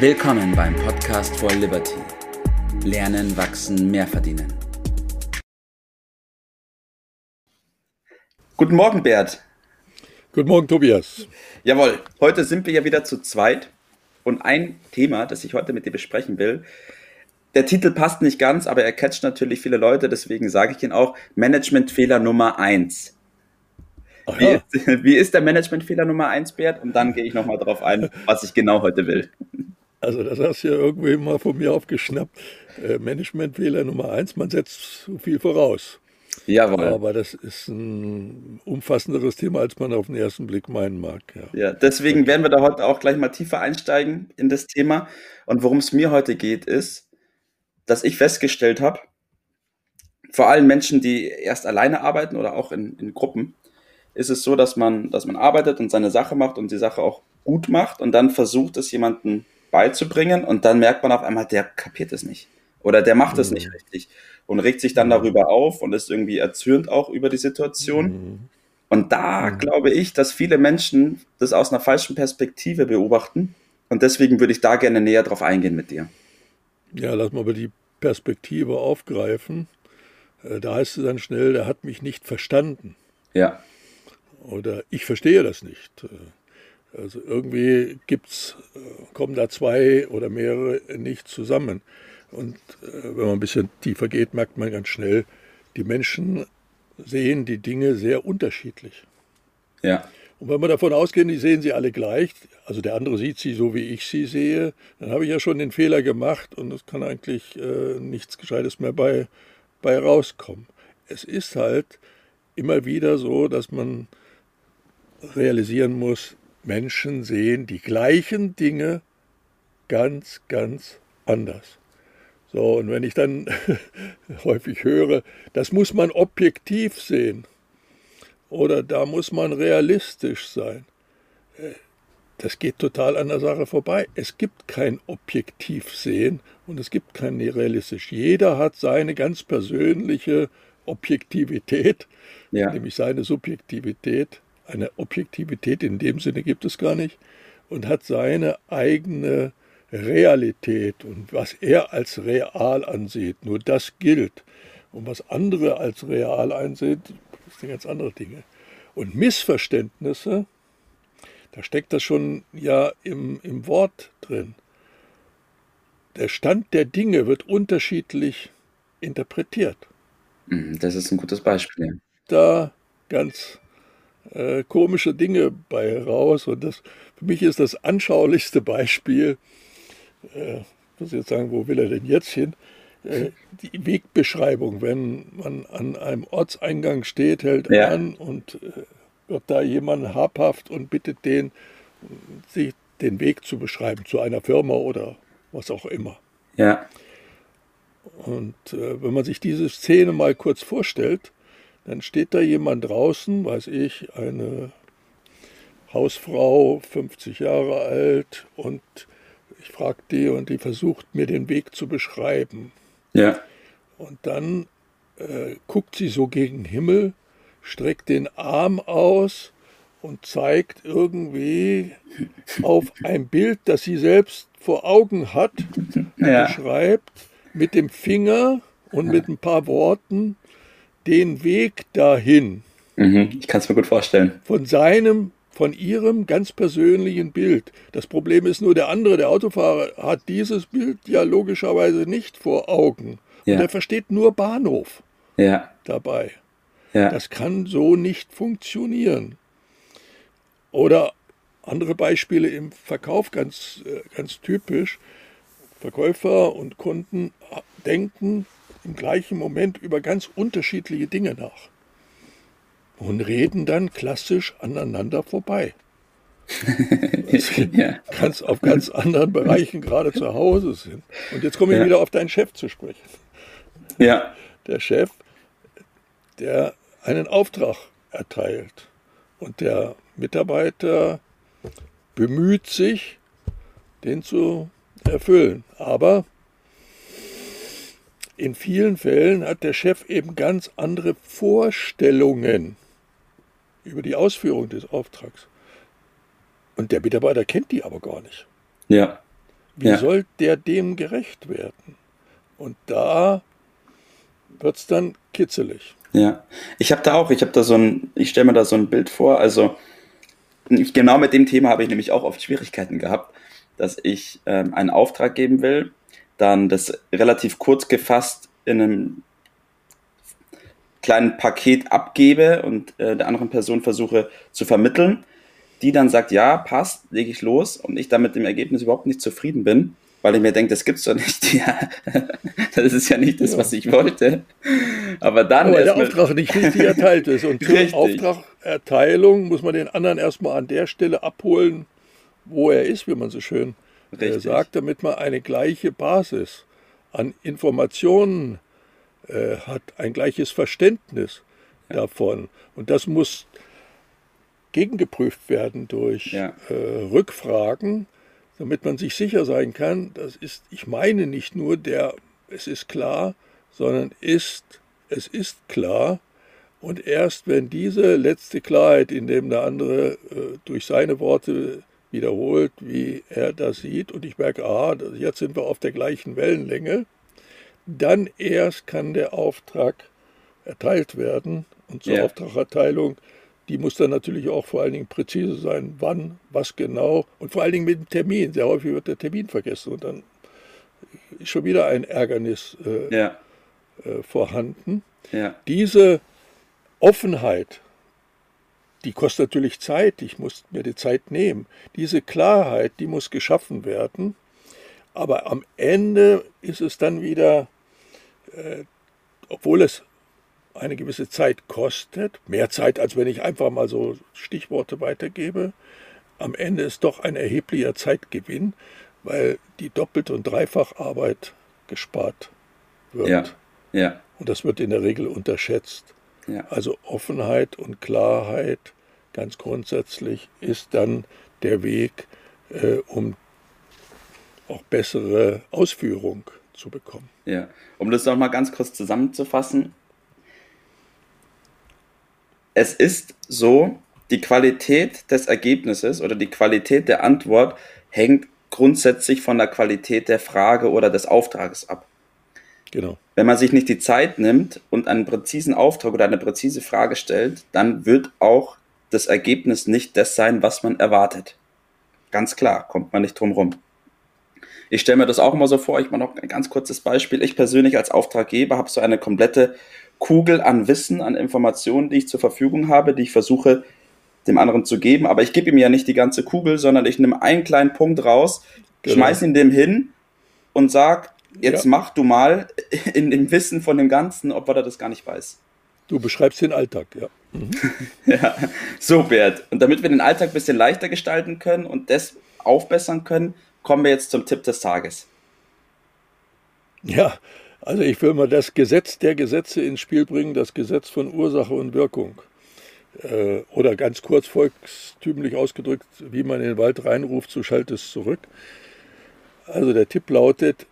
Willkommen beim Podcast for Liberty. Lernen, wachsen, mehr verdienen. Guten Morgen, Bert. Guten Morgen, Tobias. Jawohl, heute sind wir ja wieder zu zweit. Und ein Thema, das ich heute mit dir besprechen will, der Titel passt nicht ganz, aber er catcht natürlich viele Leute, deswegen sage ich ihn auch. Managementfehler Nummer 1. Wie ist, wie ist, der Managementfehler Nummer 1, Bert? Und dann gehe ich nochmal drauf ein, was ich genau heute will. Also das hast du ja irgendwie mal von mir aufgeschnappt. Äh, Managementfehler Nummer 1, man setzt zu viel voraus. Jawohl. Aber das ist ein umfassenderes Thema, als man auf den ersten Blick meinen mag. Ja, ja deswegen werden wir da heute auch gleich mal tiefer einsteigen in das Thema. Und worum es mir heute geht, ist, dass ich festgestellt habe, vor allem Menschen, die erst alleine arbeiten oder auch in, in Gruppen, ist es so, dass man, dass man arbeitet und seine Sache macht und die Sache auch gut macht und dann versucht es jemandem beizubringen und dann merkt man auf einmal, der kapiert es nicht oder der macht es mhm. nicht richtig und regt sich dann mhm. darüber auf und ist irgendwie erzürnt auch über die Situation. Mhm. Und da mhm. glaube ich, dass viele Menschen das aus einer falschen Perspektive beobachten und deswegen würde ich da gerne näher drauf eingehen mit dir. Ja, lass mal die Perspektive aufgreifen. Äh, da heißt es dann schnell, der hat mich nicht verstanden. Ja oder ich verstehe das nicht. Also irgendwie gibt's, kommen da zwei oder mehrere nicht zusammen. Und äh, wenn man ein bisschen tiefer geht, merkt man ganz schnell, die Menschen sehen die Dinge sehr unterschiedlich. Ja. Und wenn wir davon ausgehen, die sehen sie alle gleich, also der andere sieht sie so, wie ich sie sehe, dann habe ich ja schon den Fehler gemacht und es kann eigentlich äh, nichts Gescheites mehr bei, bei rauskommen. Es ist halt immer wieder so, dass man realisieren muss, Menschen sehen die gleichen Dinge ganz, ganz anders. So, und wenn ich dann häufig höre, das muss man objektiv sehen oder da muss man realistisch sein, äh, das geht total an der Sache vorbei. Es gibt kein Objektivsehen und es gibt kein realistisch. Jeder hat seine ganz persönliche Objektivität, ja. nämlich seine Subjektivität eine Objektivität in dem Sinne gibt es gar nicht und hat seine eigene Realität und was er als real ansieht, nur das gilt. Und was andere als real ansehen, das sind ganz andere Dinge. Und Missverständnisse, da steckt das schon ja im, im Wort drin. Der Stand der Dinge wird unterschiedlich interpretiert. Mhm, das ist ein gutes Beispiel. Da ganz äh, komische Dinge bei raus. Und das, für mich ist das anschaulichste Beispiel, äh, muss jetzt sagen, wo will er denn jetzt hin? Äh, die Wegbeschreibung, wenn man an einem Ortseingang steht, hält ja. an und äh, wird da jemand habhaft und bittet den, sich den Weg zu beschreiben zu einer Firma oder was auch immer. Ja. Und äh, wenn man sich diese Szene mal kurz vorstellt, dann steht da jemand draußen, weiß ich, eine Hausfrau, 50 Jahre alt, und ich frage die und die versucht mir den Weg zu beschreiben. Ja. Und dann äh, guckt sie so gegen den Himmel, streckt den Arm aus und zeigt irgendwie auf ein Bild, das sie selbst vor Augen hat, ja. beschreibt mit dem Finger und mit ein paar Worten den Weg dahin. Mhm, ich kann es mir gut vorstellen. Von seinem, von ihrem ganz persönlichen Bild. Das Problem ist nur, der andere, der Autofahrer, hat dieses Bild ja logischerweise nicht vor Augen. Ja. Und er versteht nur Bahnhof ja. dabei. Ja. Das kann so nicht funktionieren. Oder andere Beispiele im Verkauf, ganz, äh, ganz typisch. Verkäufer und Kunden denken, im gleichen Moment über ganz unterschiedliche Dinge nach und reden dann klassisch aneinander vorbei. ja. ganz auf ganz anderen Bereichen gerade zu Hause sind. Und jetzt komme ich ja. wieder auf deinen Chef zu sprechen. Ja. Der Chef, der einen Auftrag erteilt und der Mitarbeiter bemüht sich, den zu erfüllen. Aber in vielen Fällen hat der Chef eben ganz andere Vorstellungen über die Ausführung des Auftrags. Und der Mitarbeiter kennt die aber gar nicht. Ja. Wie ja. soll der dem gerecht werden? Und da wird es dann kitzelig. Ja, ich habe da auch, ich habe da so ein, ich stelle mir da so ein Bild vor, also genau mit dem Thema habe ich nämlich auch oft Schwierigkeiten gehabt, dass ich ähm, einen Auftrag geben will, dann das relativ kurz gefasst in einem kleinen Paket abgebe und äh, der anderen Person versuche zu vermitteln, die dann sagt, ja, passt, lege ich los und ich dann mit dem Ergebnis überhaupt nicht zufrieden bin, weil ich mir denke, das gibt's doch nicht. Ja, das ist ja nicht das, was ich wollte. Aber dann. Weil der Auftrag nicht richtig erteilt ist. Und zur. Auftragerteilung muss man den anderen erstmal an der Stelle abholen, wo er ist, wie man so schön äh, sagt, damit man eine gleiche Basis an Informationen äh, hat, ein gleiches Verständnis ja. davon. Und das muss gegengeprüft werden durch ja. äh, Rückfragen damit man sich sicher sein kann, das ist, ich meine nicht nur der, es ist klar, sondern ist, es ist klar. Und erst wenn diese letzte Klarheit, indem der andere äh, durch seine Worte wiederholt, wie er das sieht, und ich merke, ah, jetzt sind wir auf der gleichen Wellenlänge, dann erst kann der Auftrag erteilt werden. Und zur ja. Auftragerteilung die muss dann natürlich auch vor allen Dingen präzise sein, wann, was genau und vor allen Dingen mit dem Termin. Sehr häufig wird der Termin vergessen und dann ist schon wieder ein Ärgernis äh, ja. äh, vorhanden. Ja. Diese Offenheit, die kostet natürlich Zeit, ich muss mir die Zeit nehmen. Diese Klarheit, die muss geschaffen werden. Aber am Ende ist es dann wieder, äh, obwohl es eine gewisse Zeit kostet, mehr Zeit, als wenn ich einfach mal so Stichworte weitergebe, am Ende ist doch ein erheblicher Zeitgewinn, weil die Doppelt- und Dreifacharbeit gespart wird. Ja, ja. Und das wird in der Regel unterschätzt. Ja. Also Offenheit und Klarheit ganz grundsätzlich ist dann der Weg, äh, um auch bessere Ausführung zu bekommen. Ja, um das nochmal ganz kurz zusammenzufassen, es ist so, die Qualität des Ergebnisses oder die Qualität der Antwort hängt grundsätzlich von der Qualität der Frage oder des Auftrages ab. Genau. Wenn man sich nicht die Zeit nimmt und einen präzisen Auftrag oder eine präzise Frage stellt, dann wird auch das Ergebnis nicht das sein, was man erwartet. Ganz klar, kommt man nicht drum rum. Ich stelle mir das auch immer so vor, ich mache noch ein ganz kurzes Beispiel. Ich persönlich als Auftraggeber habe so eine komplette Kugel an Wissen, an Informationen, die ich zur Verfügung habe, die ich versuche dem anderen zu geben. Aber ich gebe ihm ja nicht die ganze Kugel, sondern ich nehme einen kleinen Punkt raus, genau. schmeiß ihn dem hin und sag, jetzt ja. mach du mal in dem Wissen von dem Ganzen, ob er das gar nicht weiß. Du beschreibst den Alltag, ja. Mhm. ja, so Bert. Und damit wir den Alltag ein bisschen leichter gestalten können und das aufbessern können, kommen wir jetzt zum Tipp des Tages. Ja, also ich will mal das Gesetz der Gesetze ins Spiel bringen, das Gesetz von Ursache und Wirkung. Äh, oder ganz kurz volkstümlich ausgedrückt, wie man in den Wald reinruft, so schallt es zurück. Also der Tipp lautet,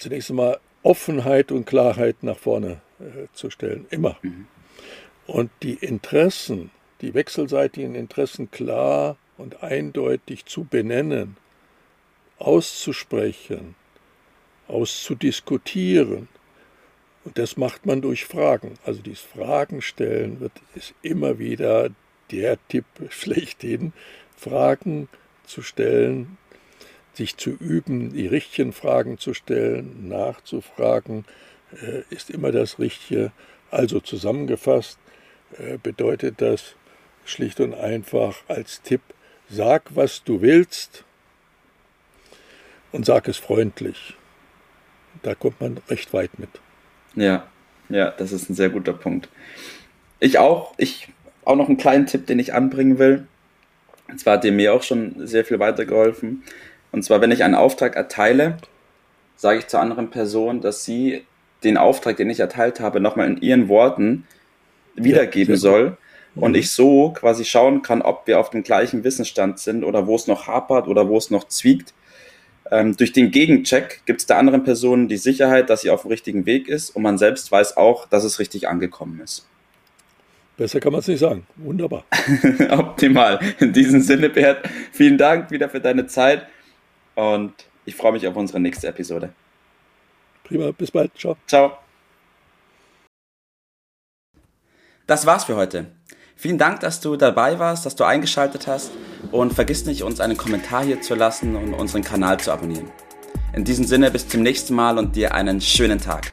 zunächst einmal Offenheit und Klarheit nach vorne äh, zu stellen, immer. Mhm. Und die Interessen, die wechselseitigen Interessen klar und eindeutig zu benennen, auszusprechen, auszudiskutieren. Und das macht man durch Fragen. Also dieses Fragen stellen wird, ist immer wieder der Tipp schlechthin, Fragen zu stellen, sich zu üben, die richtigen Fragen zu stellen, nachzufragen, äh, ist immer das Richtige. Also zusammengefasst äh, bedeutet das schlicht und einfach als Tipp, sag, was du willst und sag es freundlich da kommt man recht weit mit. Ja, ja, das ist ein sehr guter Punkt. Ich auch, ich auch noch einen kleinen Tipp, den ich anbringen will. Und zwar hat dir mir auch schon sehr viel weitergeholfen. Und zwar, wenn ich einen Auftrag erteile, sage ich zur anderen Person, dass sie den Auftrag, den ich erteilt habe, nochmal in ihren Worten wiedergeben ja, soll. Und mhm. ich so quasi schauen kann, ob wir auf dem gleichen Wissensstand sind oder wo es noch hapert oder wo es noch zwiegt ähm, durch den Gegencheck gibt es der anderen Person die Sicherheit, dass sie auf dem richtigen Weg ist und man selbst weiß auch, dass es richtig angekommen ist. Besser kann man es nicht sagen. Wunderbar. Optimal. In diesem Sinne, Bert, vielen Dank wieder für deine Zeit und Ich freue mich auf unsere nächste Episode. Prima, bis bald. Ciao. Ciao. Das war's für heute. Vielen Dank, dass du dabei warst, dass du eingeschaltet hast und vergiss nicht, uns einen Kommentar hier zu lassen und unseren Kanal zu abonnieren. In diesem Sinne bis zum nächsten Mal und dir einen schönen Tag.